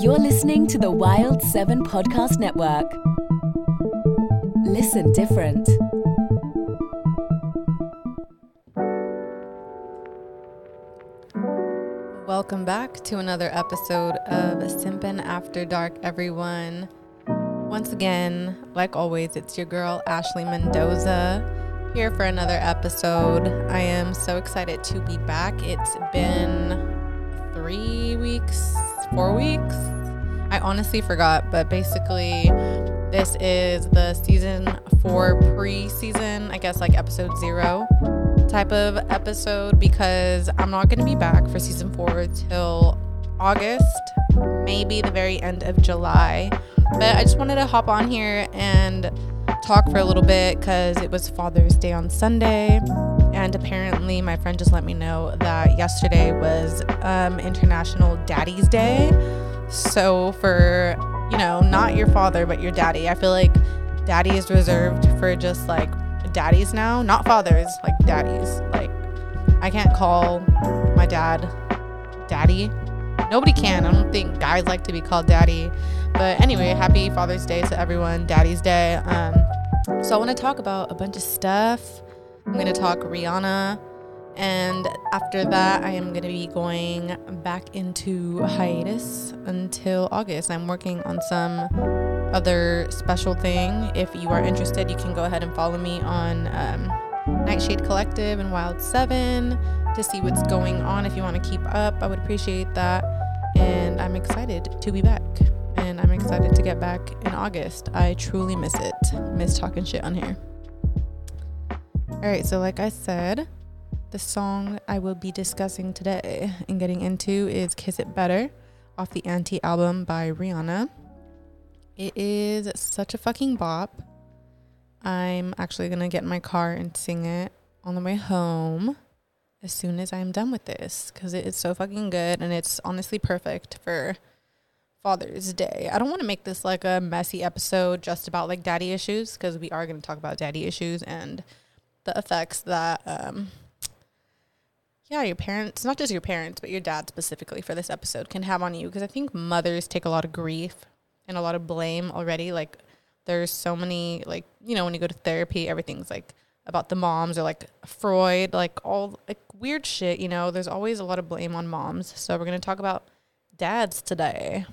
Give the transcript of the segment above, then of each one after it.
You're listening to the Wild 7 Podcast Network. Listen different. Welcome back to another episode of Simpin' After Dark, everyone. Once again, like always, it's your girl Ashley Mendoza here for another episode. I am so excited to be back. It's been three weeks, four weeks. I honestly forgot, but basically, this is the season four preseason, I guess like episode zero type of episode because I'm not going to be back for season four till August, maybe the very end of July. But I just wanted to hop on here and talk for a little bit because it was Father's Day on Sunday. And apparently, my friend just let me know that yesterday was um, International Daddy's Day. So, for, you know, not your father, but your daddy, I feel like daddy is reserved for just like daddies now, not fathers, like daddies. Like I can't call my dad daddy. Nobody can. I don't think guys like to be called daddy. But anyway, happy Father's Day to everyone. Daddy's Day. Um, so I want to talk about a bunch of stuff. I'm going to talk Rihanna. And after that, I am going to be going back into hiatus until August. I'm working on some other special thing. If you are interested, you can go ahead and follow me on um, Nightshade Collective and Wild 7 to see what's going on. If you want to keep up, I would appreciate that. And I'm excited to be back. And I'm excited to get back in August. I truly miss it. Miss talking shit on here. All right, so like I said, the song I will be discussing today and getting into is Kiss It Better off the Anti album by Rihanna. It is such a fucking bop. I'm actually going to get in my car and sing it on the way home as soon as I'm done with this because it is so fucking good and it's honestly perfect for Father's Day. I don't want to make this like a messy episode just about like daddy issues because we are going to talk about daddy issues and the effects that, um, yeah, your parents, not just your parents, but your dad specifically for this episode can have on you because I think mothers take a lot of grief and a lot of blame already. Like, there's so many, like, you know, when you go to therapy, everything's like about the moms or like Freud, like all like weird shit, you know. There's always a lot of blame on moms. So we're going to talk about dads today.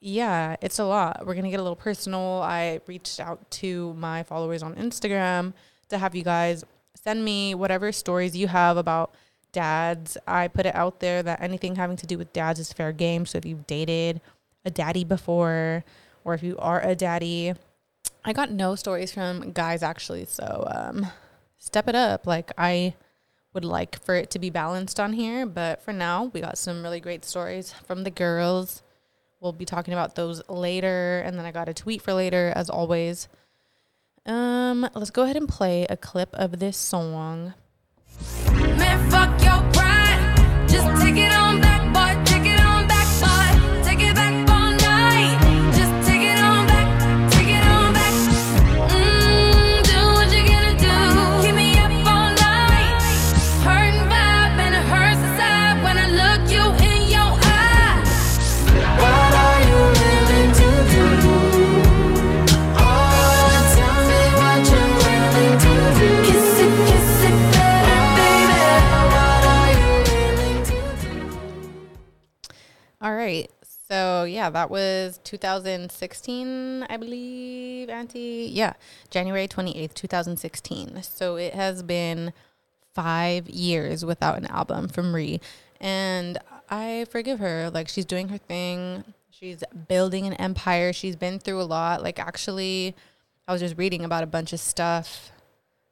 Yeah, it's a lot. We're going to get a little personal. I reached out to my followers on Instagram to have you guys send me whatever stories you have about dads. I put it out there that anything having to do with dads is fair game. So if you've dated a daddy before, or if you are a daddy, I got no stories from guys actually. So um, step it up. Like I would like for it to be balanced on here, but for now, we got some really great stories from the girls. We'll be talking about those later, and then I got a tweet for later, as always. Um, let's go ahead and play a clip of this song. That was 2016, I believe, Anti. Yeah, January 28th, 2016. So it has been five years without an album from Ree. And I forgive her. Like, she's doing her thing, she's building an empire. She's been through a lot. Like, actually, I was just reading about a bunch of stuff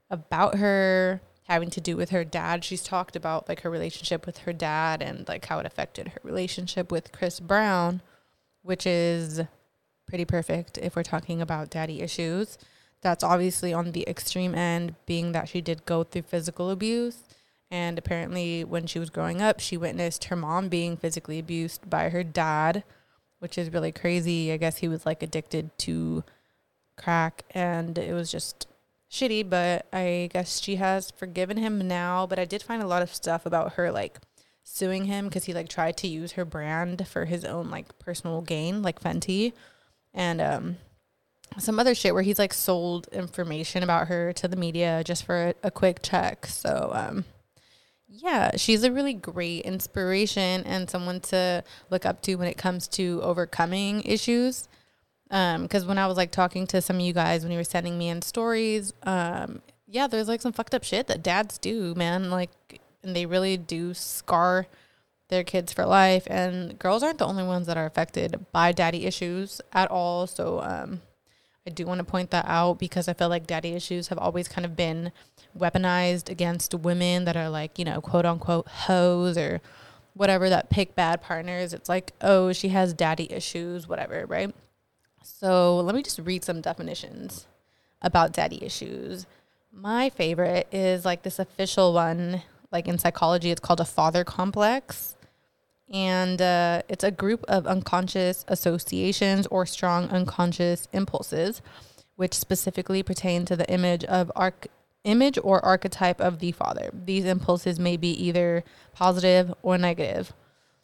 about her having to do with her dad. She's talked about like her relationship with her dad and like how it affected her relationship with Chris Brown, which is pretty perfect if we're talking about daddy issues. That's obviously on the extreme end, being that she did go through physical abuse. And apparently, when she was growing up, she witnessed her mom being physically abused by her dad, which is really crazy. I guess he was like addicted to crack, and it was just shitty, but I guess she has forgiven him now. But I did find a lot of stuff about her like suing him because he like tried to use her brand for his own like personal gain, like Fenty, and um some other shit where he's like sold information about her to the media just for a, a quick check. So um yeah, she's a really great inspiration and someone to look up to when it comes to overcoming issues. Um because when i was like talking to some of you guys when you were sending me in stories um yeah there's like some fucked up shit that dads do man. Like and they really do scar their kids for life. And girls aren't the only ones that are affected by daddy issues at all. So um i do want to point that out because i feel like daddy issues have always kind of been weaponized against women that are like you know quote unquote hoes or whatever that pick bad partners. It's like oh she has daddy issues whatever right? So let me just read some definitions about daddy issues. My favorite is like this official one, like in psychology, it's called a father complex. And uh, it's a group of unconscious associations or strong unconscious impulses, which specifically pertain to the image of arch- image or archetype of the father. These impulses may be either positive or negative.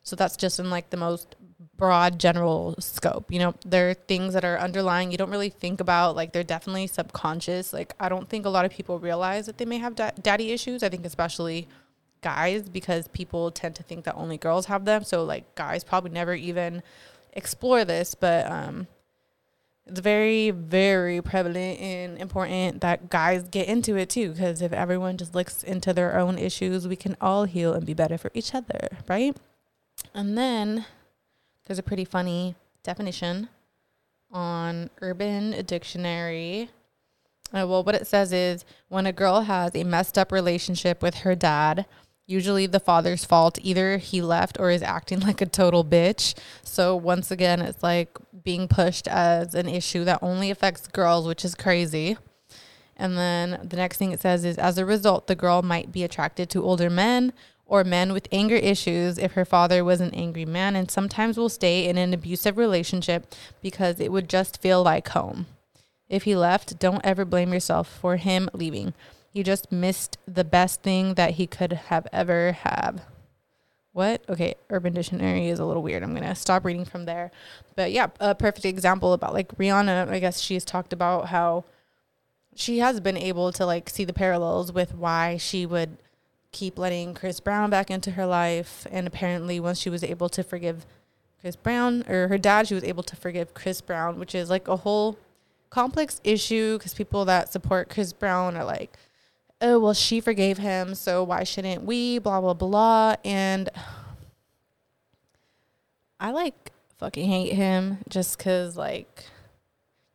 So that's just in like the most broad general scope. You know, there are things that are underlying you don't really think about. Like they're definitely subconscious. Like I don't think a lot of people realize that they may have da- daddy issues. I think especially guys because people tend to think that only girls have them. So like guys probably never even explore this, but um it's very very prevalent and important that guys get into it too because if everyone just looks into their own issues, we can all heal and be better for each other, right? And then there's a pretty funny definition on Urban Dictionary. Uh, well, what it says is when a girl has a messed up relationship with her dad, usually the father's fault. Either he left or is acting like a total bitch. So, once again, it's like being pushed as an issue that only affects girls, which is crazy. And then the next thing it says is as a result, the girl might be attracted to older men or men with anger issues if her father was an angry man and sometimes will stay in an abusive relationship because it would just feel like home. If he left, don't ever blame yourself for him leaving. He just missed the best thing that he could have ever have. What? Okay, Urban Dictionary is a little weird. I'm to stop reading from there. But yeah, a perfect example about like Rihanna, I guess she's talked about how she has been able to like see the parallels with why she would keep letting Chris Brown back into her life. And apparently, once she was able to forgive Chris Brown or her dad, she was able to forgive Chris Brown, which is like a whole complex issue because people that support Chris Brown are like, oh, well, she forgave him, so why shouldn't we? Blah, blah, blah. And I like fucking hate him just because, like,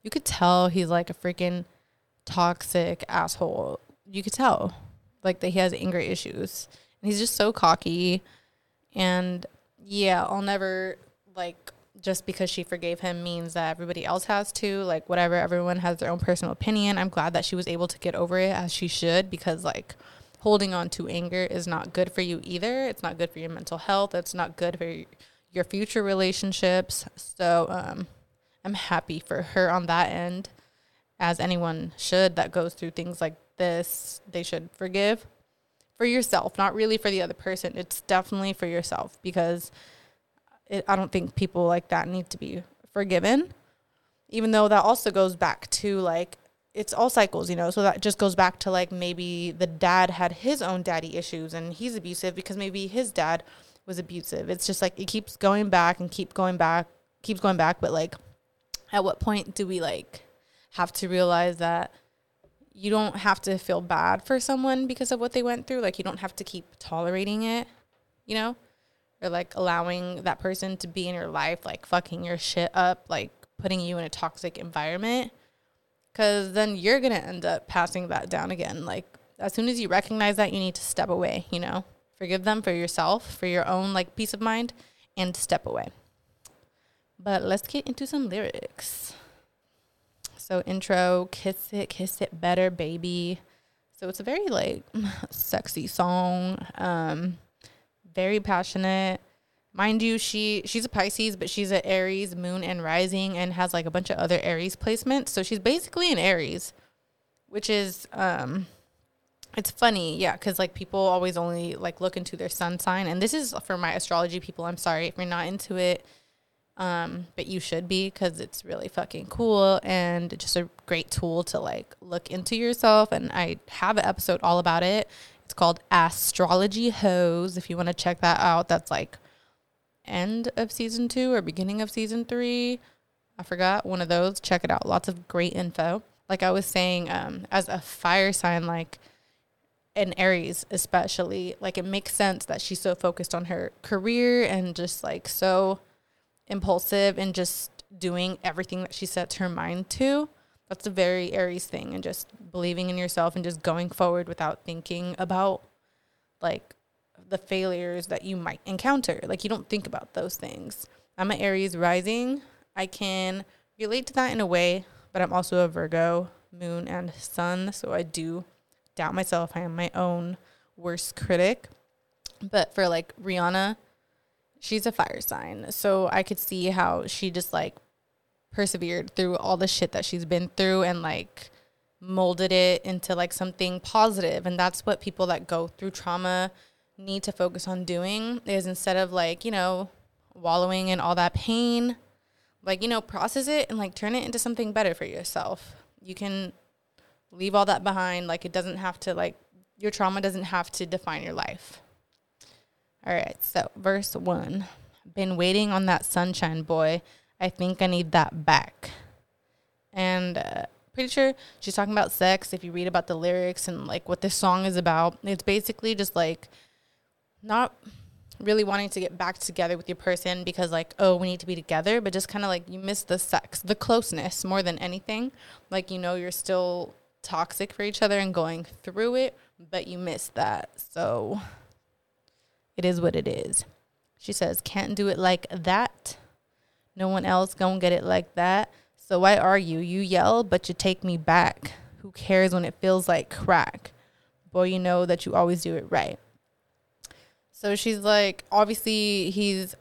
you could tell he's like a freaking toxic asshole. You could tell like that he has anger issues. And he's just so cocky. And yeah i'll never like just because she forgave him means that everybody else has to. Like whatever everyone has their own personal opinion. I'm glad that she was able to get over it as she should because like holding on to anger is not good for you either. It's not good for your mental health. It's not good for your future relationships. So um i'm happy for her on that end as anyone should that goes through things like this, they should forgive for yourself, not really for the other person. It's definitely for yourself because it, I don't think people like that need to be forgiven. Even though that also goes back to like, it's all cycles, you know? So that just goes back to like maybe the dad had his own daddy issues and he's abusive because maybe his dad was abusive. It's just like it keeps going back and keep going back keeps going back, but like, at what point do we like have to realize that you don't have to feel bad for someone because of what they went through? Like, you don't have to keep tolerating it, you know, or like allowing that person to be in your life, like fucking your shit up, like putting you in a toxic environment. Cause then you're gonna end up passing that down again. Like, as soon as you recognize that, you need to step away, you know, forgive them for yourself, for your own like peace of mind, and step away. But let's get into some lyrics. So intro, kiss it, kiss it better, baby. So it's a very like sexy song. Um, very passionate. Mind you, she she's a Pisces, but she's an Aries moon and rising and has like a bunch of other Aries placements. So she's basically an Aries, which is um it's funny, yeah, because like people always only like look into their sun sign, and this is for my astrology people. I'm sorry if you're not into it, um, but you should be because it's really fucking cool and just a great tool to like look into yourself. And I have an episode all about it. It's called Astrology Hoes. If you want to check that out, that's like end of season two or beginning of season three. I forgot one of those. Check it out. Lots of great info. Like I was saying, um, as a fire sign, like an Aries especially, like it makes sense that she's so focused on her career and just like so impulsive and just doing everything that she sets her mind to. That's a very Aries thing and just believing in yourself and just going forward without thinking about like the failures that you might encounter. Like you don't think about those things. I'm an Aries rising. I can relate to that in a way, but I'm also a Virgo moon and sun, so I do doubt myself. I am my own worst critic. But for like Rihanna, she's a fire sign. So I could see how she just like persevered through all the shit that she's been through and like molded it into like something positive. And that's what people that go through trauma need to focus on doing is instead of like, you know, wallowing in all that pain, like, you know, process it and like turn it into something better for yourself. You can leave all that behind. Like, it doesn't have to, like, your trauma doesn't have to define your life. All right, so verse one Been waiting on that sunshine boy. I think I need that back. And uh, pretty sure she's talking about sex. If you read about the lyrics and like what this song is about, it's basically just like not really wanting to get back together with your person because like oh we need to be together but just kind of like you miss the sex the closeness more than anything like you know you're still toxic for each other and going through it but you miss that so it is what it is. She says can't do it like that. No one else gonna get it like that. So why are you? You yell but you take me back. Who cares when it feels like crack? Boy you know that you always do it right. So she's like, obviously he's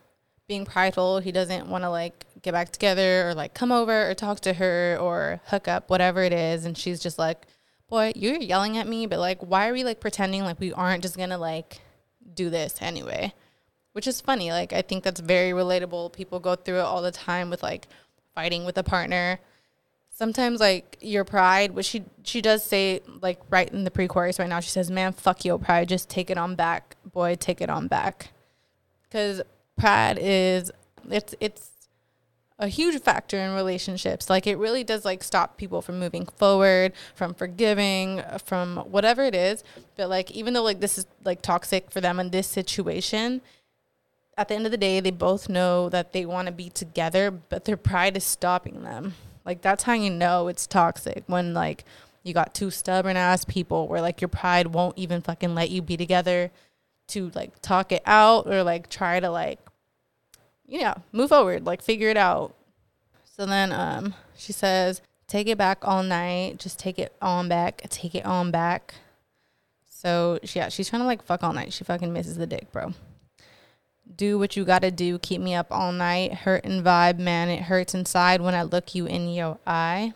being prideful. He doesn't want to like get back together or like come over or talk to her or hook up, whatever it is. And she's just like, boy, you're yelling at me, but like, why are we like pretending like we aren't just gonna like do this anyway? Which is funny. Like, I think that's very relatable. People go through it all the time with like fighting with a partner sometimes like your pride which she she does say like right in the pre-chorus right now she says man fuck your pride just take it on back boy take it on back because pride is it's it's a huge factor in relationships. Like it really does like stop people from moving forward from forgiving uh, from whatever it is. But like even though like this is like toxic for them in this situation at the end of the day they both know that they want to be together but their pride is stopping them. Like that's how you know it's toxic when like you got two stubborn ass people where like your pride won't even fucking let you be together to like talk it out or like try to like yeah, move forward, like figure it out. So then um she says, "Take it back all night. Just take it on back. Take it on back." So yeah, she's trying to like fuck all night. She fucking misses the dick, bro do what you gotta do. Keep me up all night. Hurt and vibe, man. It hurts inside when I look you in your eye.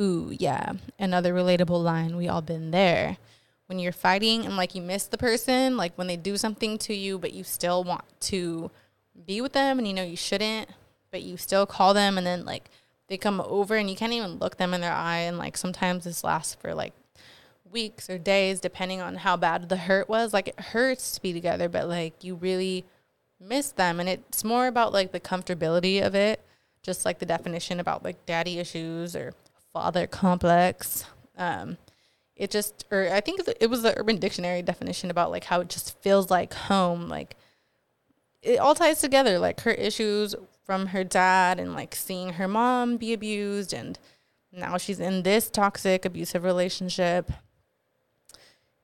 Ooh, yeah. Another relatable line. We all been there. When you're fighting and like you miss the person, like when they do something to you, but you still want to be with them and you know you shouldn't, but you still call them and then like they come over and you can't even look them in their eye. And like sometimes this lasts for like weeks or days depending on how bad the hurt was like it hurts to be together but like you really miss them and it's more about like the comfortability of it just like the definition about like daddy issues or father complex um it just or i think it was the urban dictionary definition about like how it just feels like home like it all ties together like her issues from her dad and like seeing her mom be abused and now she's in this toxic abusive relationship.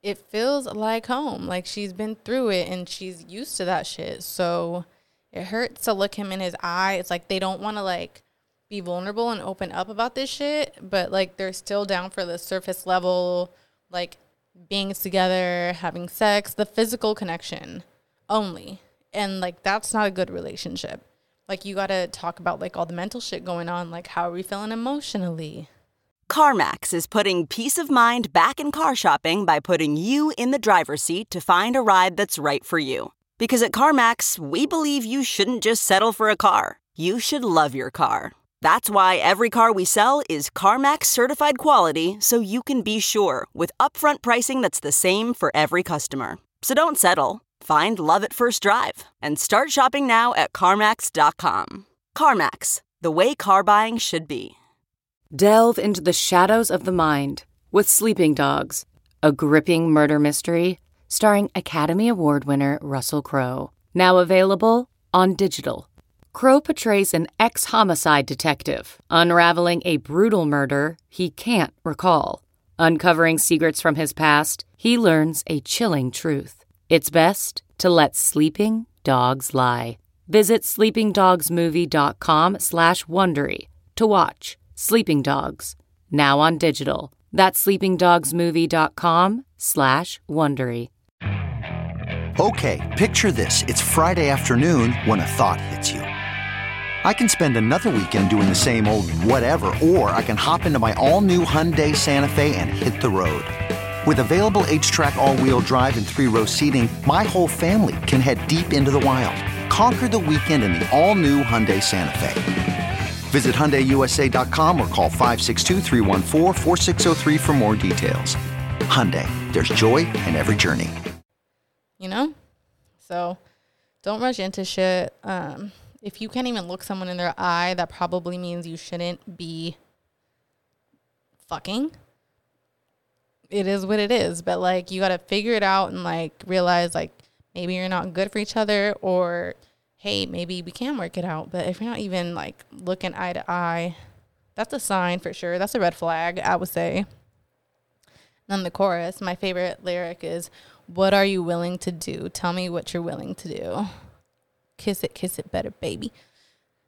It feels like home. Like she's been through it and she's used to that shit. So it hurts to look him in his eye. It's like they don't want to like be vulnerable and open up about this shit but like they're still down for the surface level like being together having sex the physical connection only and like that's not a good relationship like you got to talk about like all the mental shit going on like how are we feeling emotionally CarMax is putting peace of mind back in car shopping by putting you in the driver's seat to find a ride that's right for you. Because at CarMax, we believe you shouldn't just settle for a car, you should love your car. That's why every car we sell is CarMax certified quality so you can be sure with upfront pricing that's the same for every customer. So don't settle. Find love at first drive and start shopping now at CarMax.com. CarMax, the way car buying should be. Delve into the shadows of the mind with Sleeping Dogs, a gripping murder mystery starring Academy Award winner Russell Crowe. Now available on digital. Crowe portrays an ex homicide detective unraveling a brutal murder he can't recall. Uncovering secrets from his past, he learns a chilling truth. It's best to let sleeping dogs lie. Visit sleepingdogsmovie.com slash Wondery to watch Sleeping Dogs, now on digital. That's sleepingdogsmovie.com slash Wondery. Okay, picture this. It's Friday afternoon when a thought hits you. I can spend another weekend doing the same old whatever, or I can hop into my all-new Hyundai Santa Fe and hit the road. With available H-Track all-wheel drive and three-row seating, my whole family can head deep into the wild. Conquer the weekend in the all-new Hyundai Santa Fe. Visit HyundaiUSA.com or call 562 for more details. Hyundai, there's joy in every journey. you know so don't rush into shit um if you can't even look someone in their eye that probably means you shouldn't be fucking it is what it is but like you got to figure it out and like realize like maybe you're not good for each other or hey maybe we can work it out but if you're not even like looking eye to eye that's a sign for sure that's a red flag i would say then the chorus, my favorite lyric is, What are you willing to do? Tell me what you're willing to do. Kiss it, kiss it better, baby.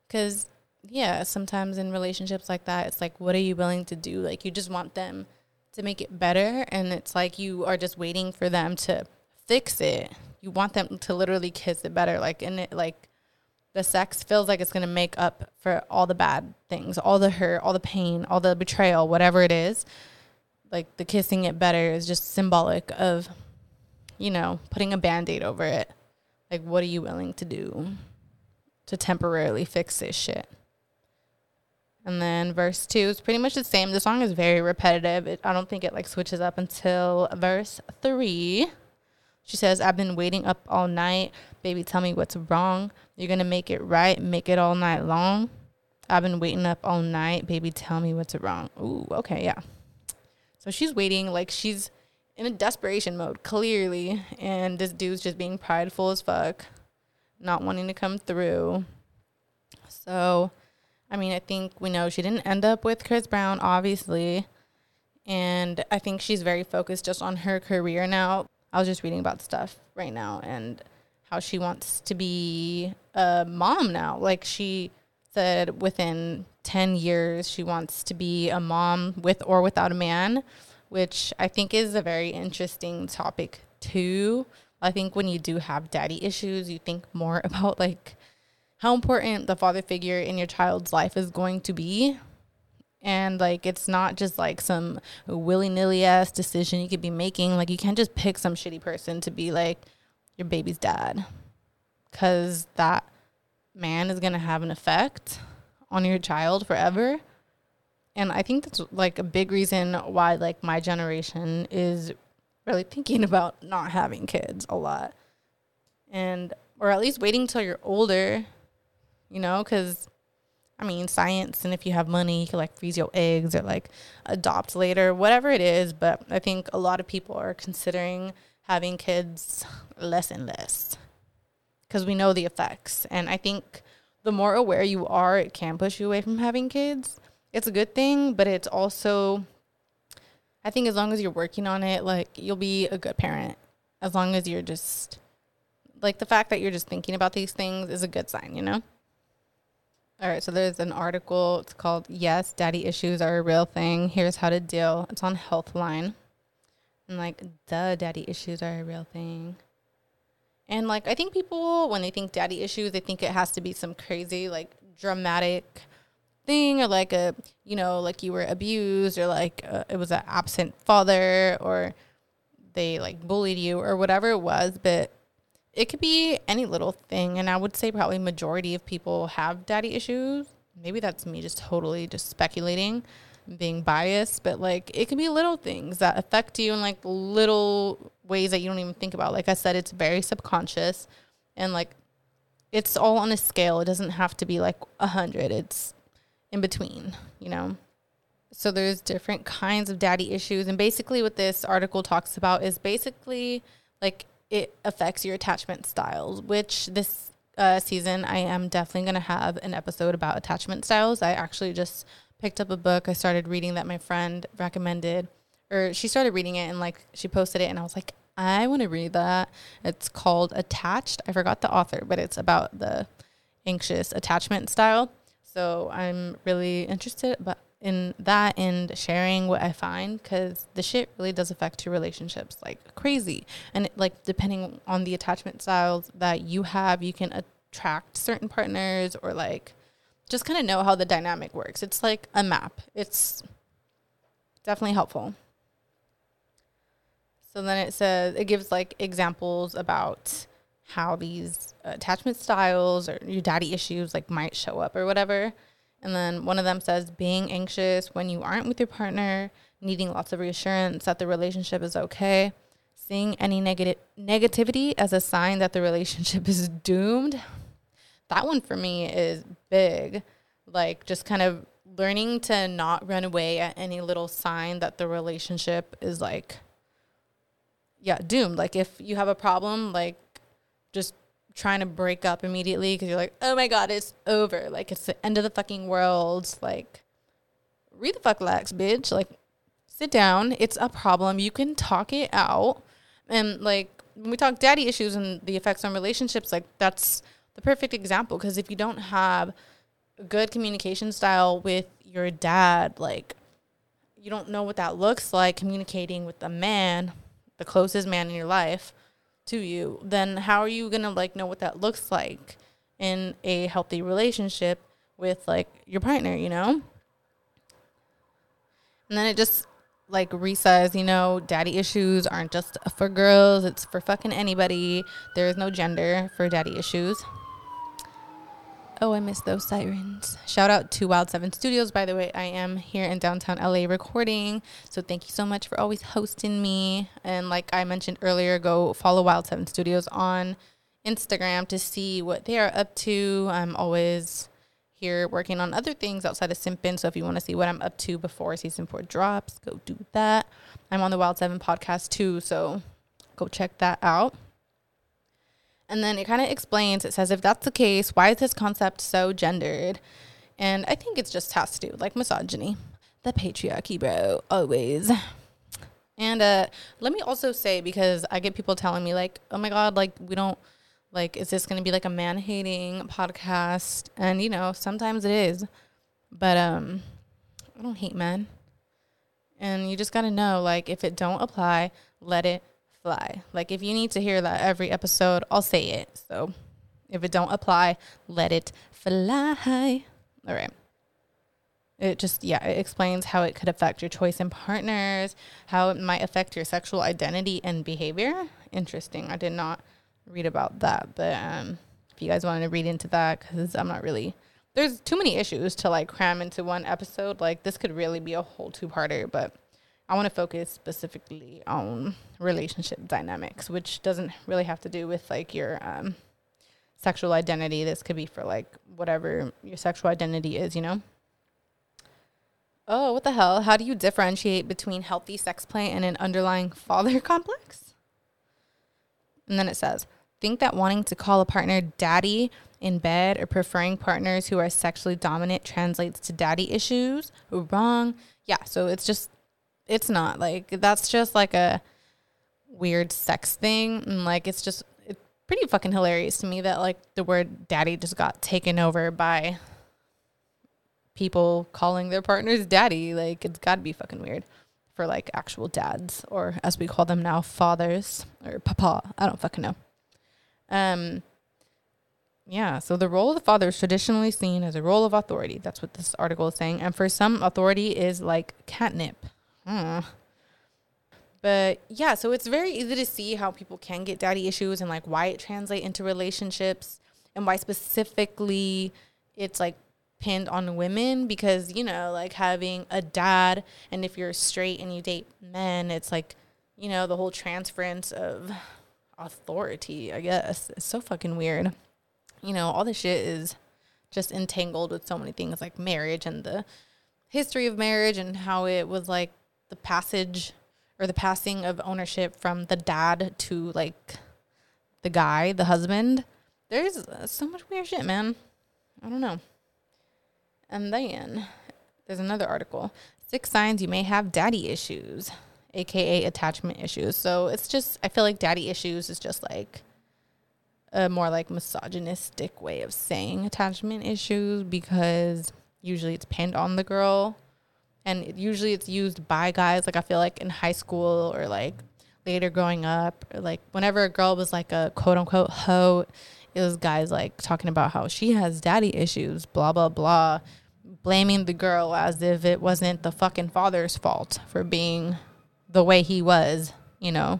Because, yeah, sometimes in relationships like that, it's like, What are you willing to do? Like, you just want them to make it better. And it's like you are just waiting for them to fix it. You want them to literally kiss it better. Like, and it, like, the sex feels like it's going to make up for all the bad things, all the hurt, all the pain, all the betrayal, whatever it is like the kissing it better is just symbolic of you know putting a band-aid over it like what are you willing to do to temporarily fix this shit and then verse two is pretty much the same. The song is very repetitive. It, i don't think it like switches up until verse three. She says i've been waiting up all night. Baby tell me what's wrong. You're gonna make it right make it all night long. I've been waiting up all night. Baby tell me what's wrong. Ooh okay yeah. So she's waiting, like she's in a desperation mode, clearly. And this dude's just being prideful as fuck, not wanting to come through. So, I mean, I think we know she didn't end up with Chris Brown, obviously. And I think she's very focused just on her career now. I was just reading about stuff right now and how she wants to be a mom now. Like she said within 10 years she wants to be a mom with or without a man, which I think is a very interesting topic too. I think when you do have daddy issues, you think more about like how important the father figure in your child's life is going to be. And like it's not just like some willy nilly ass decision you could be making. Like you can't just pick some shitty person to be like your baby's dad. Cause that man is going to have an effect on your child forever. And I think that's like a big reason why like my generation is really thinking about not having kids a lot. And or at least waiting till you're older, you know, because I mean, science, and if you have money, you can like freeze your eggs or like adopt later, whatever it is. But I think a lot of people are considering having kids less and less because we know the effects. And I think the more aware you are, it can push you away from having kids. It's a good thing, but it's also, I think, as long as you're working on it, like you'll be a good parent. As long as you're just, like, the fact that you're just thinking about these things is a good sign, you know? All right, so there's an article. It's called Yes, Daddy Issues Are a Real Thing. Here's How to Deal. It's on Healthline. And like, duh, daddy issues are a real thing. And like, I think people, when they think daddy issues, they think it has to be some crazy, like, dramatic thing or like a, you know, like you were abused or like uh, it was an absent father or they like bullied you or whatever it was. But it could be any little thing. And I would say probably majority of people have daddy issues. Maybe that's me just totally just speculating being biased, but like it can be little things that affect you in like little ways that you don't even think about. Like I said, it's very subconscious and like it's all on a scale. It doesn't have to be like a hundred. It's in between, you know? So there's different kinds of daddy issues. And basically what this article talks about is basically like it affects your attachment styles, which this uh, season I am definitely going to have an episode about attachment styles. I actually just picked up a book I started reading that my friend recommended, or she started reading it and like she posted it, and I was like, I want to read that. It's called Attached. I forgot the author, but it's about the anxious attachment style. So I'm really interested but in that and sharing what I find because the shit really does affect your relationships like crazy. And it, like depending on the attachment styles that you have, you can attract certain partners or like just kind of know how the dynamic works. It's like a map. It's definitely helpful. So then it says it gives like examples about how these attachment styles or your daddy issues like might show up or whatever. And then one of them says being anxious when you aren't with your partner, needing lots of reassurance that the relationship is okay, seeing any negative negativity as a sign that the relationship is doomed. That one for me is big. Like just kind of learning to not run away at any little sign that the relationship is like yeah, doomed. Like if you have a problem, like just trying to break up immediately because you're like, oh my god, it's over. Like it's the end of the fucking world. Like, read the fuck lax, bitch. Like, sit down. It's a problem. You can talk it out. And like when we talk daddy issues and the effects on relationships, like that's the perfect example. Because if you don't have a good communication style with your dad, like you don't know what that looks like communicating with a man, the closest man in your life to you, then how are you gonna like know what that looks like in a healthy relationship with like your partner, you know? And then it just like resize, you know, daddy issues aren't just for girls, it's for fucking anybody. There is no gender for daddy issues. Oh, I miss those sirens. Shout out to Wild Seven Studios, by the way. I am here in downtown LA recording. So thank you so much for always hosting me. And like I mentioned earlier, go follow Wild Seven Studios on Instagram to see what they are up to. I'm always here working on other things outside of Simpin. So if you want to see what I'm up to before season four drops, go do that. I'm on the Wild Seven podcast too. So go check that out. And then it kind of explains, it says, if that's the case, why is this concept so gendered? And I think it just has to do with like misogyny, the patriarchy, bro, always. And uh, let me also say, because I get people telling me, like, oh my God, like, we don't, like, is this going to be like a man hating podcast? And, you know, sometimes it is. But um, I don't hate men. And you just got to know, like, if it don't apply, let it fly. Like if you need to hear that every episode, I'll say it. So if it don't apply, let it fly. All right. It just yeah, it explains how it could affect your choice in partners, how it might affect your sexual identity and behavior. Interesting. I did not read about that, but um if you guys wanted to read into that cuz I'm not really there's too many issues to like cram into one episode. Like this could really be a whole two-parter, but I want to focus specifically on relationship dynamics, which doesn't really have to do with like your um, sexual identity. This could be for like whatever your sexual identity is, you know? Oh, what the hell? How do you differentiate between healthy sex play and an underlying father complex? And then it says, think that wanting to call a partner daddy in bed or preferring partners who are sexually dominant translates to daddy issues. Wrong. Yeah, so it's just it's not like that's just like a weird sex thing and like it's just it's pretty fucking hilarious to me that like the word daddy just got taken over by people calling their partners daddy. Like it's got to be fucking weird for like actual dads or as we call them now fathers or papa. I don't fucking know. Um yeah so the role of the father is traditionally seen as a role of authority. That's what this article is saying. And for some authority is like catnip Hmm. But yeah, so it's very easy to see how people can get daddy issues and like why it translate into relationships and why specifically it's like pinned on women because you know like having a dad and if you're straight and you date men it's like you know the whole transference of authority I guess it's so fucking weird you know all this shit is just entangled with so many things like marriage and the history of marriage and how it was like the passage or the passing of ownership from the dad to like the guy, the husband. There's so much weird shit, man. I don't know. And then there's another article Six signs you may have daddy issues, aka attachment issues. So it's just, I feel like daddy issues is just like a more like misogynistic way of saying attachment issues because usually it's pinned on the girl and it, usually it's used by guys like i feel like in high school or like later growing up or like whenever a girl was like a quote unquote hoe it was guys like talking about how she has daddy issues blah blah blah blaming the girl as if it wasn't the fucking father's fault for being the way he was you know?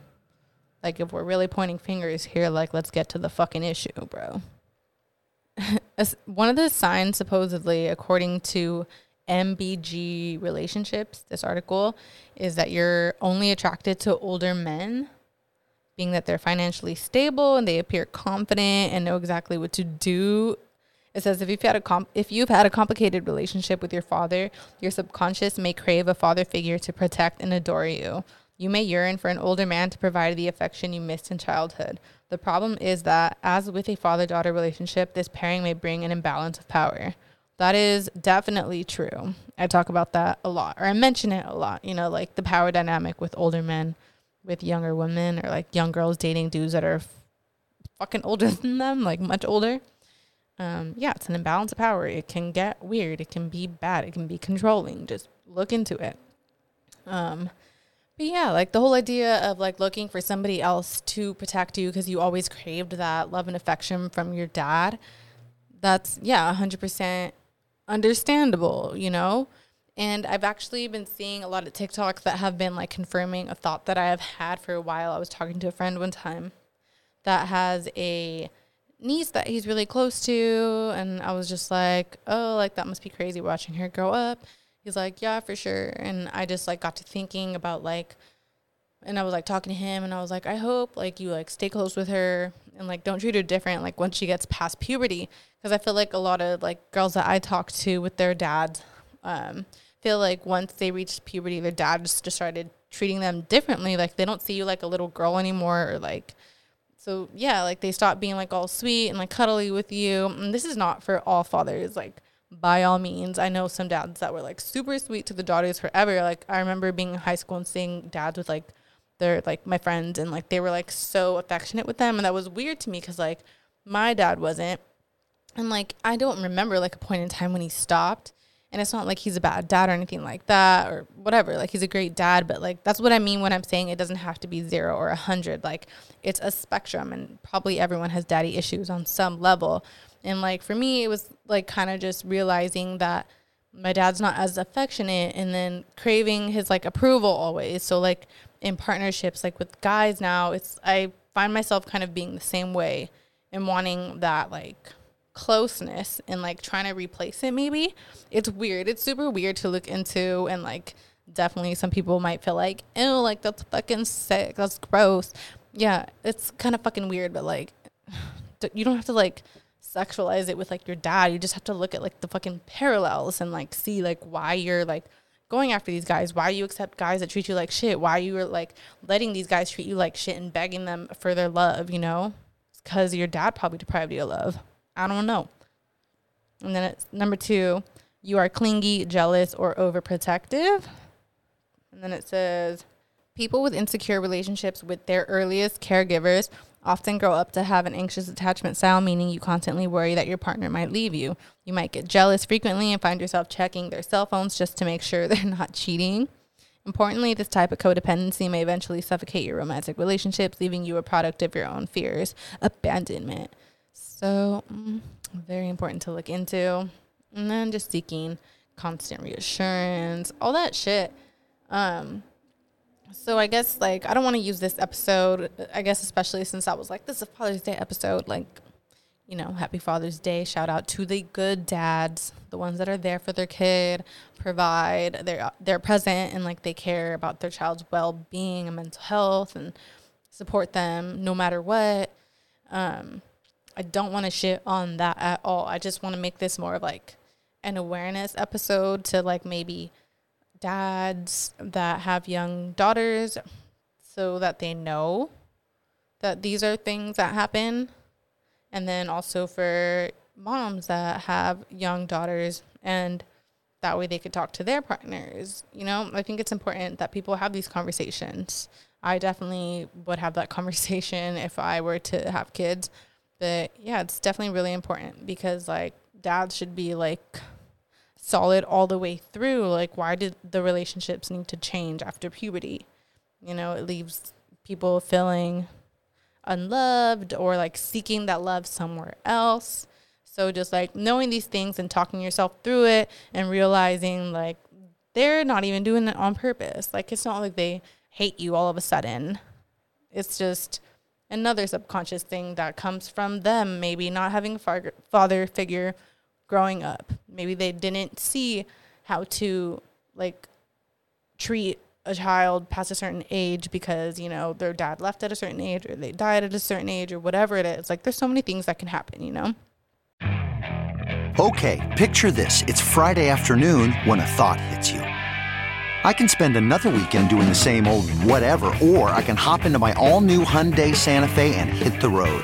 Like if we're really pointing fingers here like let's get to the fucking issue bro. One of the signs supposedly according to MBG relationships, this article, is that you're only attracted to older men, being that they're financially stable and they appear confident and know exactly what to do. It says if you've had a comp- if you've had a complicated relationship with your father, your subconscious may crave a father figure to protect and adore you. You may yearn for an older man to provide the affection you missed in childhood. The problem is that, as with a father daughter relationship, this pairing may bring an imbalance of power. That is definitely true. I talk about that a lot, or I mention it a lot, you know, like the power dynamic with older men, with younger women, or like young girls dating dudes that are f- fucking older than them, like much older. Um, yeah, it's an imbalance of power. It can get weird. It can be bad. It can be controlling. Just look into it. Um, but yeah, like the whole idea of like looking for somebody else to protect you because you always craved that love and affection from your dad. That's yeah, hundred percent understandable, you know? And I've actually been seeing a lot of TikToks that have been like confirming a thought that I have had for a while. I was talking to a friend one time that has a niece that he's really close to. And I was just like, oh, like that must be crazy watching her grow up. He's like, yeah, for sure. And I just like got to thinking about like, and I was like talking to him and I was like, I hope like you like stay close with her and like don't treat her different like once she gets past puberty. Because I feel like a lot of like girls that I talk to with their dads um feel like once they reach puberty their dads just started treating them differently. Like they don't see you like a little girl anymore or like so yeah like they stop being like all sweet and like cuddly with you. And this is not for all fathers like by all means. I know some dads that were like super sweet to the daughters forever. Like i remember being in high school and seeing dads with like their like my friends and like they were like so affectionate with them and that was weird to me because like my dad wasn't. And like i don't remember like a point in time when he stopped and it's not like he's a bad dad or anything like that or whatever like he's a great dad but like that's what i mean when i'm saying it doesn't have to be zero or a hundred like it's a spectrum and probably everyone has daddy issues on some level. And like for me it was like kind of just realizing that my dad's not as affectionate and then craving his like approval always. So like in partnerships like with guys now it's i find myself kind of being the same way and wanting that like closeness and like trying to replace it maybe. It's weird. It's super weird to look into and like definitely some people might feel like oh like that's fucking sick. That's gross. Yeah it's kind of fucking weird but like you don't have to like sexualize it with like your dad. You just have to look at like the fucking parallels and like see like why you're like going after these guys, why you accept guys that treat you like shit, why you are like letting these guys treat you like shit and begging them for their love, you know? Cuz your dad probably deprived you of love. I don't know. And then it's number 2, you are clingy, jealous or overprotective. And then it says people with insecure relationships with their earliest caregivers often grow up to have an anxious attachment style, meaning you constantly worry that your partner might leave you. You might get jealous frequently and find yourself checking their cell phones just to make sure they're not cheating. Importantly, this type of codependency may eventually suffocate your romantic relationships, leaving you a product of your own fears, abandonment. So, mm, very important to look into. And then just seeking constant reassurance, all that shit. Um, so I guess like I don't want to use this episode. I guess especially since I was like this is a Father's Day episode. Like, you know, Happy Father's Day. Shout out to the good dads, the ones that are there for their kid, provide. They're they're present and like they care about their child's well being and mental health and support them no matter what. Um, I don't want to shit on that at all. I just want to make this more of like an awareness episode to like maybe dads that have young daughters so that they know that these are things that happen. And then also for moms that have young daughters and that way they could talk to their partners. You know, I think it's important that people have these conversations. I definitely would have that conversation if I were to have kids. But yeah, it's definitely really important because like dads should be like solid all the way through. Like, why did the relationships need to change after puberty? You know, it leaves people feeling unloved or like seeking that love somewhere else. So, just like knowing these things and talking yourself through it and realizing like they're not even doing it on purpose. Like, it's not like they hate you all of a sudden. It's just another subconscious thing that comes from them, maybe not having a father figure growing up. Maybe they didn't see how to like treat a child past a certain age because, you know, their dad left at a certain age or they died at a certain age or whatever it is. Like there's so many things that can happen, you know? Okay, picture this. It's Friday afternoon when a thought hits you. I can spend another weekend doing the same old whatever, or I can hop into my all new Hyundai Santa Fe and hit the road.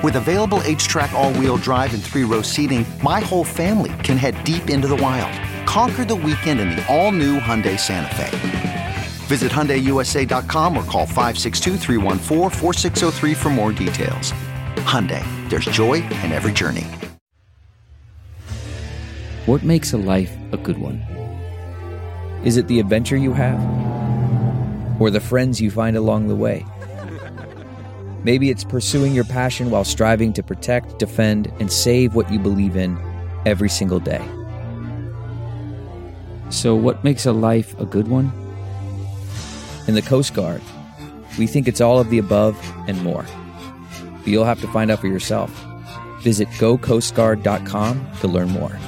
With available H-Track all-wheel drive and three-row seating, my whole family can head deep into the wild. Conquer the weekend in the all-new Hyundai Santa Fe. Visit HyundaiUSA.com or call 562 for more details. Hyundai, there's joy in every journey. What makes a life a good one? Is it the adventure you have? Or the friends you find along the way? Maybe it's pursuing your passion while striving to protect, defend, and save what you believe in every single day. So, what makes a life a good one? In the Coast Guard, we think it's all of the above and more. But you'll have to find out for yourself. Visit gocoastguard.com to learn more.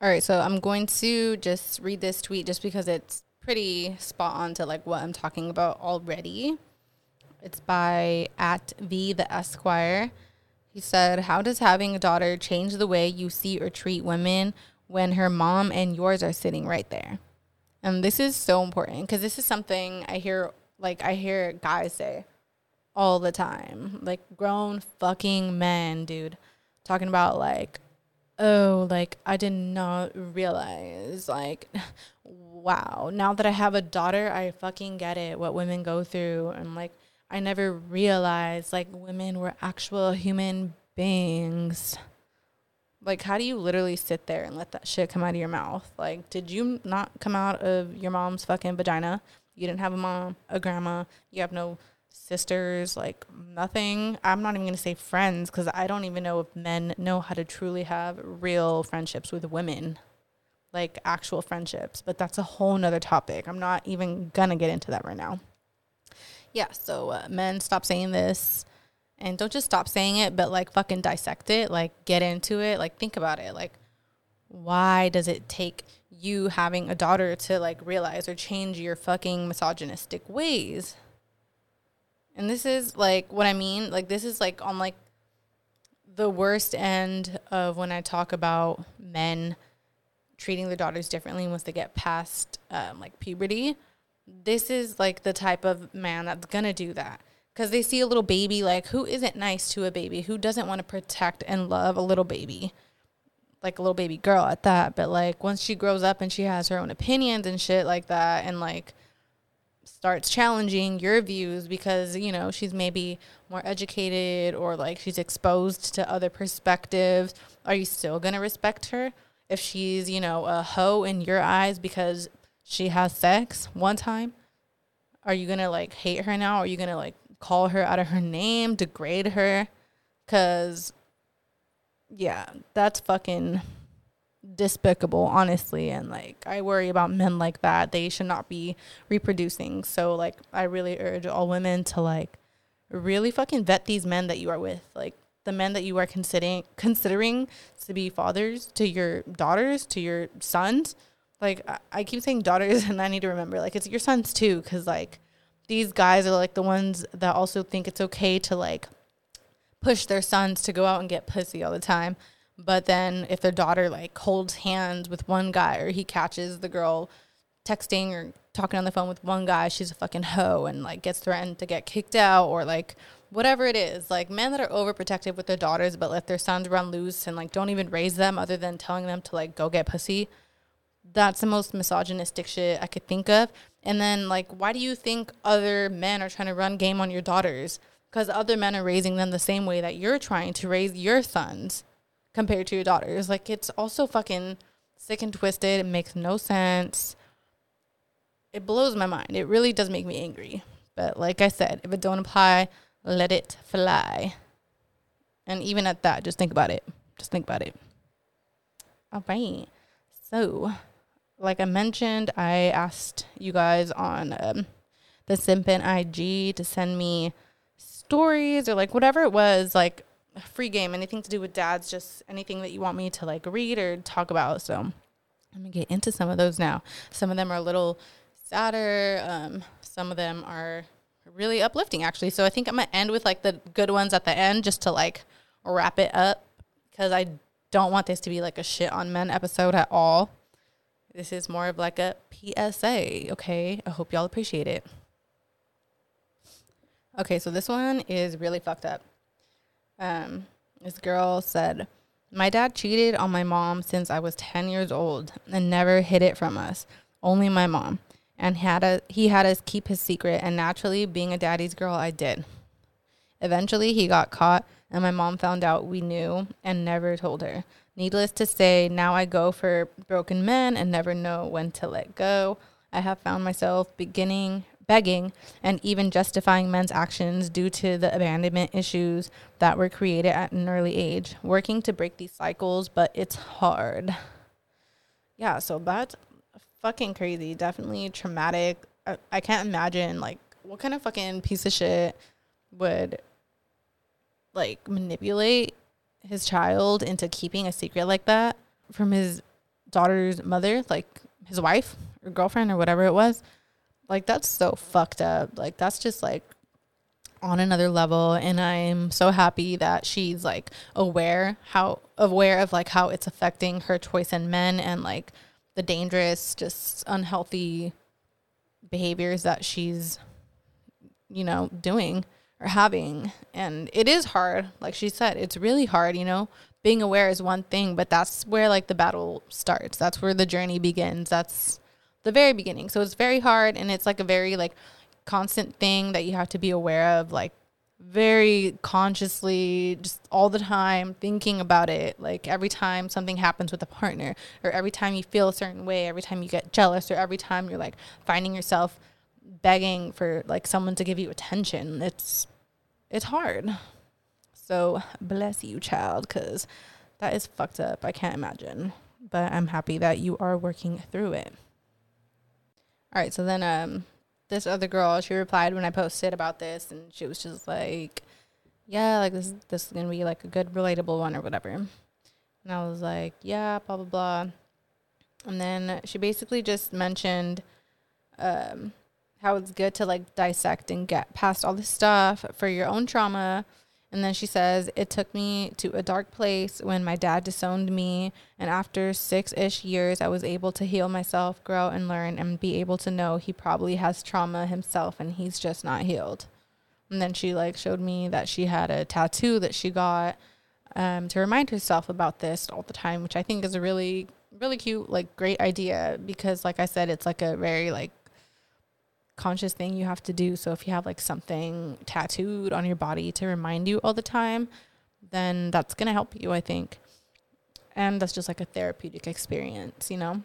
All right, so I'm going to just read this tweet just because it's pretty spot on to like what I'm talking about already. It's by at V the Esquire. He said, How does having a daughter change the way you see or treat women when her mom and yours are sitting right there? And this is so important because this is something I hear like I hear guys say all the time. Like grown fucking men, dude, talking about like, oh, like I did not realize like wow, now that I have a daughter, I fucking get it what women go through. And like, I never realized like women were actual human beings. Like, how do you literally sit there and let that shit come out of your mouth? Like, did you not come out of your mom's fucking vagina? You didn't have a mom, a grandma, you have no sisters, like nothing. I'm not even to say friends because I don't even know if men know how to truly have real friendships with women, like actual friendships. But that's a whole nother topic. I'm not even to get into that right now. Yeah, so uh, men, stop saying this. And don't just stop saying it, but like fucking dissect it, like get into it, like think about it. Like, why does it take you having a daughter to like realize or change your fucking misogynistic ways? And this is like what I mean. Like this is like on like the worst end of when I talk about men treating their daughters differently once they get past um, like puberty. This is like the type of man that's gonna do that because they see a little baby. Like who isn't nice to a baby? Who doesn't want to protect and love a little baby? Like a little baby girl at that. But like once she grows up and she has her own opinions and shit like that, and like starts challenging your views because you know she's maybe more educated or like she's exposed to other perspectives are you still going to respect her if she's you know a hoe in your eyes because she has sex one time are you to like hate her now are you to like call her out of her name degrade her cuz yeah that's fucking despicable, honestly. And like, I worry about men like that. They should not be reproducing. So, like, I really urge all women to like really fucking vet these men that you are with. Like, the men that you are considering considering to be fathers to your daughters, to your sons. Like, I, I keep saying daughters, and I need to remember, like, it's your sons too, because like these guys are like the ones that also think it's okay to like push their sons to go out and get pussy all the time. But then if their daughter like holds hands with one guy or he catches the girl texting or talking on the phone with one guy, she's a fucking hoe and like gets threatened to get kicked out or like whatever it is. Like men that are overprotective with their daughters but let their sons run loose and like don't even raise them other than telling them to like go get pussy. That's the most misogynistic shit I could think of. And then like why do you think other men are trying to run game on your daughters? Because other men are raising them the same way that you're trying to raise your sons compared to your daughters. Like it's also fucking sick and twisted. It makes no sense. It blows my mind. It really does make me angry. But like I said, if it don't apply, let it fly. And even at that, just think about it. Just think about it. All right. So, like I mentioned, I asked you guys on um, the Simpin IG to send me stories or like whatever it was, like free game, anything to do with dads, just anything that you want me to like read or talk about. So I'm gonna get into some of those now. Some of them are a little sadder. Um, some of them are really uplifting actually. So I think I'm gonna end with like the good ones at the end just to like wrap it up because I don't want this to be like a shit on men episode at all. This is more of like a PSA, okay? I hope y'all appreciate it. Okay, so this one is really fucked up. Um, this girl said, My dad cheated on my mom since I was 10 years old and never hid it from us, only my mom. And had a, he had us keep his secret, and naturally, being a daddy's girl, I did. Eventually, he got caught, and my mom found out we knew and never told her. Needless to say, now I go for broken men and never know when to let go. I have found myself beginning begging and even justifying men's actions due to the abandonment issues that were created at an early age, working to break these cycles, but it's hard. Yeah, so that's fucking crazy. Definitely traumatic. I, I can't imagine like what kind of fucking piece of shit would like manipulate his child into keeping a secret like that from his daughter's mother, like his wife or girlfriend or whatever it was. Like that's so fucked up. Like that's just like on another level and I'm so happy that she's like aware how aware of like how it's affecting her choice in men and like the dangerous just unhealthy behaviors that she's you know doing or having. And it is hard like she said it's really hard you know being aware is one thing but that's where like the battle starts. That's where the journey begins. That's the very beginning. So it's very hard and it's like a very like constant thing that you have to be aware of like very consciously just all the time thinking about it like every time something happens with a partner or every time you feel a certain way every time you get jealous or every time you're like finding yourself begging for like someone to give you attention. It's it's hard. So bless you, child, because that is fucked up. I can't imagine. But I'm happy that you are working through it. All right, so then um this other girl, she replied when I posted about this and she was just like, Yeah, like this this is gonna be like a good relatable one or whatever. And I was like, Yeah, blah blah blah. And then she basically just mentioned um how it's good to like dissect and get past all this stuff for your own trauma. And then she says, It took me to a dark place when my dad disowned me. And after six ish years, I was able to heal myself, grow, and learn, and be able to know he probably has trauma himself and he's just not healed. And then she like showed me that she had a tattoo that she got um, to remind herself about this all the time, which I think is a really, really cute, like great idea because, like I said, it's like a very like conscious thing you have to do. So if you have like something tattooed on your body to remind you all the time, then that's going to help you, I think. And that's just like a therapeutic experience, you know?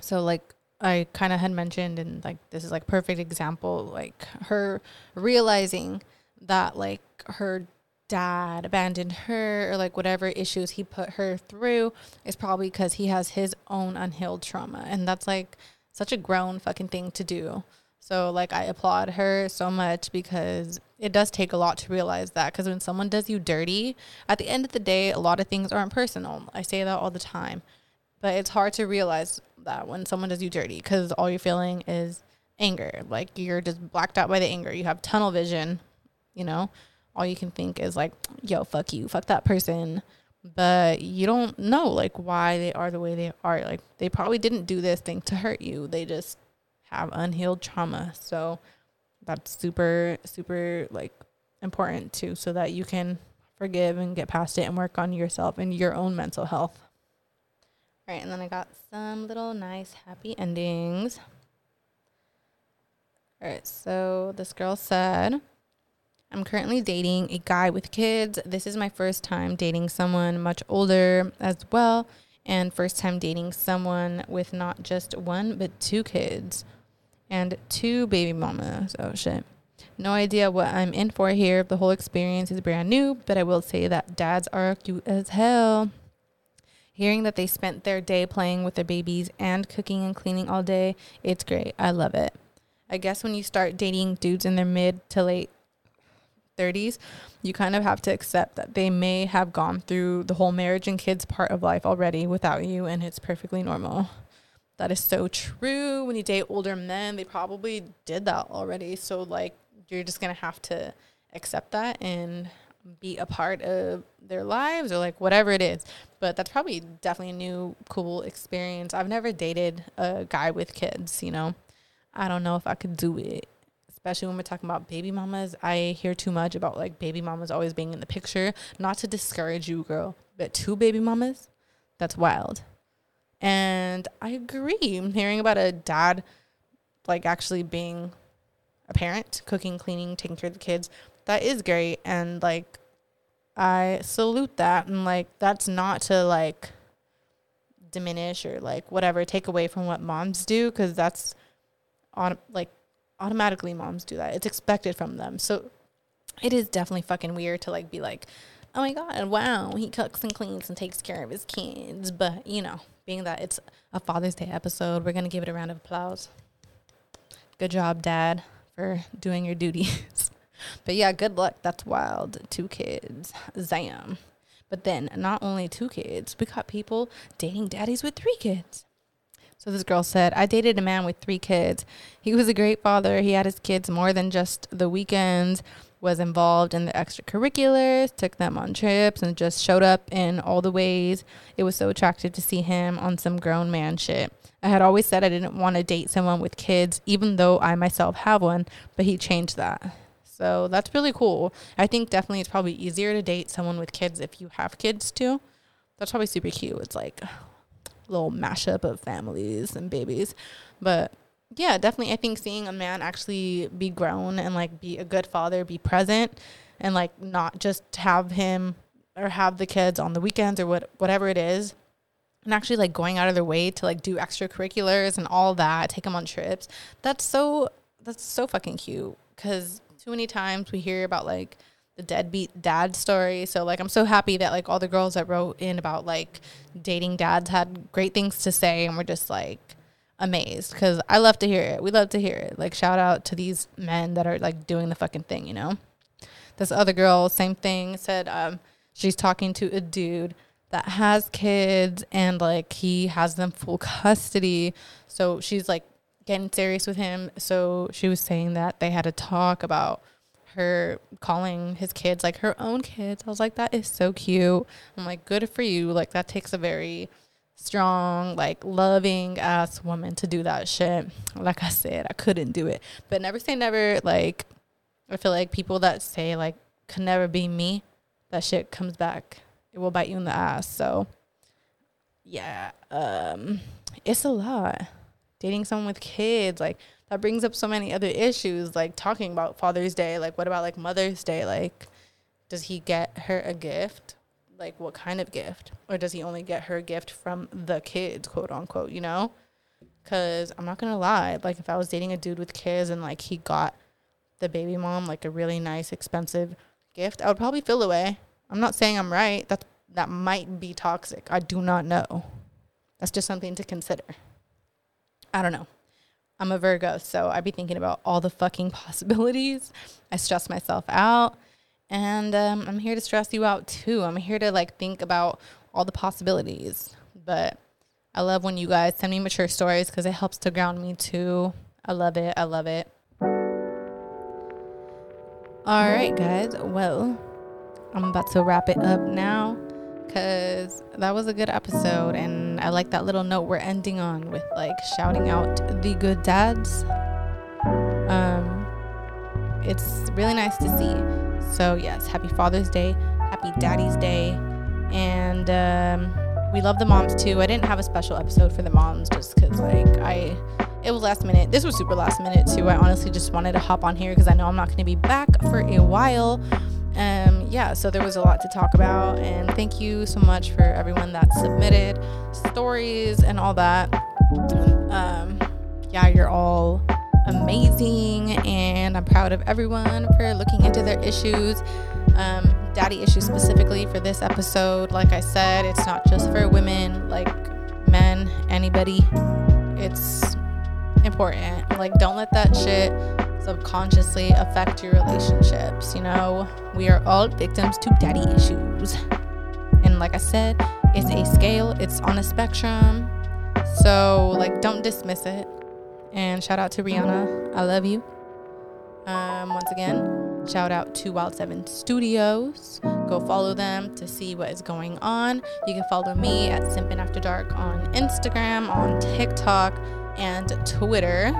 So like I kind of had mentioned and like this is like perfect example like her realizing that like her dad abandoned her or like whatever issues he put her through is probably because he has his own unhealed trauma and that's like such a grown fucking thing to do so like I applaud her so much because it does take a lot to realize that because when someone does you dirty, at the end of the day, a lot of things aren't personal. I say that all the time. But it's hard to realize that when someone does you dirty because all you're feeling is anger. Like you're just blacked out by the anger. You have tunnel vision, you know? All you can think is like, yo, fuck you, fuck that person. But you don't know like why they are the way they are. Like they probably didn't do this thing to hurt you. They just have unhealed trauma. So that's super, super like important too, so that you can forgive and get past it and work on yourself and your own mental health. All right, and then I got some little nice happy endings. All right, so this girl said, I'm currently dating a guy with kids. This is my first time dating someone much older as well, and first time dating someone with not just one, but two kids and two baby mamas. Oh shit. No idea what I'm in for here. The whole experience is brand new, but I will say that dads are cute as hell. Hearing that they spent their day playing with their babies and cooking and cleaning all day, it's great. I love it. I guess when you start dating dudes in their mid to late 30s, you kind of have to accept that they may have gone through the whole marriage and kids part of life already without you, and it's perfectly normal. That is so true. When you date older men, they probably did that already. So, like, you're just going to have to accept that and be a part of their lives or like whatever it is. But that's probably definitely a new cool experience. I've never dated a guy with kids, you know. I don't know if I could do it. Especially when we're talking about baby mamas. I hear too much about like baby mamas always being in the picture. Not to discourage you, girl, but two baby mamas, that's wild. And I agree. Hearing about a dad like actually being a parent, cooking, cleaning, taking care of the kids, that is great. And like I salute that. And like that's not to like diminish or like whatever, take away from what moms do, because that's on like automatically moms do that. It's expected from them. So it is definitely fucking weird to like be like, oh my god, wow, he cooks and cleans and takes care of his kids. But you know, being that it's a Father's Day episode, we're gonna give it a round of applause. Good job, Dad, for doing your duties. but yeah, good luck. That's wild. Two kids, zam. But then, not only two kids, we got people dating daddies with three kids. So this girl said, I dated a man with three kids. He was a great father. He had his kids more than just the weekends, was involved in the extracurriculars, took them on trips, and just showed up in all the ways. It was so attractive to see him on some grown man shit. I had always said I didn't want to date someone with kids, even though I myself have one, but he changed that. So that's really cool. I think definitely it's probably easier to date someone with kids if you have kids too. That's probably super cute. It's like a little mashup of families and babies. But yeah, definitely I think seeing a man actually be grown and like be a good father, be present and like not just have him or have the kids on the weekends or what whatever it is and actually like going out of their way to like do extracurriculars and all that, take them on trips. That's so that's so fucking cute because too many times we hear about like the deadbeat dad story. So like I'm so happy that like all the girls that wrote in about like dating dads had great things to say and we're just like amazed because I love to hear it. We love to hear it. Like shout out to these men that are like doing the fucking thing, you know. This other girl, same thing, said um, she's talking to a dude that has kids and like he has them full custody. So she's like getting serious with him. So she was saying that they had a talk about her calling his kids like her own kids. I was like, that is so cute. I'm like, good for you. Like that takes a very strong, like loving ass woman to do that shit. Like I said, I couldn't do it. But never say never. Like I feel like people that say like could never be me, that shit comes back. It will bite you in the ass. So yeah, um, it's a lot. Dating someone with kids, like that brings up so many other issues, like talking about Father's Day. Like, what about like Mother's Day? Like, does he get her a gift? Like, what kind of gift? Or does he only get her gift from the kids, quote unquote, you know? Because I'm not to lie. Like, if I was dating a dude with kids and like he got the baby mom like a really nice, expensive gift, I would probably feel away. I'm not saying I'm right. That that might be toxic. I do not know. That's just something to consider. I don't know. I'm a Virgo, so i'd be thinking about all the fucking possibilities. I stress myself out, and um, I'm here to stress you out too. I'm here to like think about all the possibilities. But I love when you guys send me mature stories because it helps to ground me too. I love it. I love it. All right, guys. Well, I'm about to wrap it up now because that was a good episode and I like that little note we're ending on with like shouting out the good dads. Um it's really nice to see. So yes, happy Father's Day, happy Daddy's Day, and um, we love the moms too. I didn't have a special episode for the moms just because like I it was last minute. This was super last minute too. I honestly just wanted to hop on here because I know I'm not going to be back for a while um yeah so there was a lot to talk about and thank you so much for everyone that submitted stories and all that um yeah you're all amazing and i'm proud of everyone for looking into their issues um daddy issues specifically for this episode like i said it's not just for women like men anybody it's important like don't let that shit subconsciously affect your relationships. You know, we are all victims to daddy issues. And like I said, it's a scale, it's on a spectrum. So, like, don't dismiss it. And shout out to Rihanna. I love you. Um, once again, shout out to Wild 7 Studios. Go follow them to see what is going on. You can follow me at Simpin After Dark on Instagram, on TikTok, and Twitter.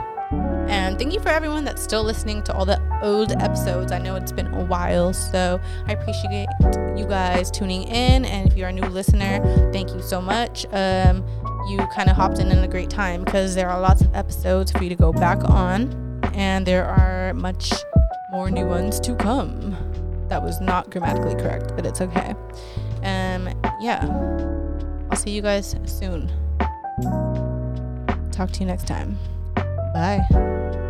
And thank you for everyone that's still listening to all the old episodes. I know it's been a while, so I appreciate you guys tuning in. And if you're a new listener, thank you so much. Um, you kind of hopped in in a great time because there are lots of episodes for you to go back on, and there are much more new ones to come. That was not grammatically correct, but it's okay. Um, yeah, I'll see you guys soon. Talk to you next time. Bye.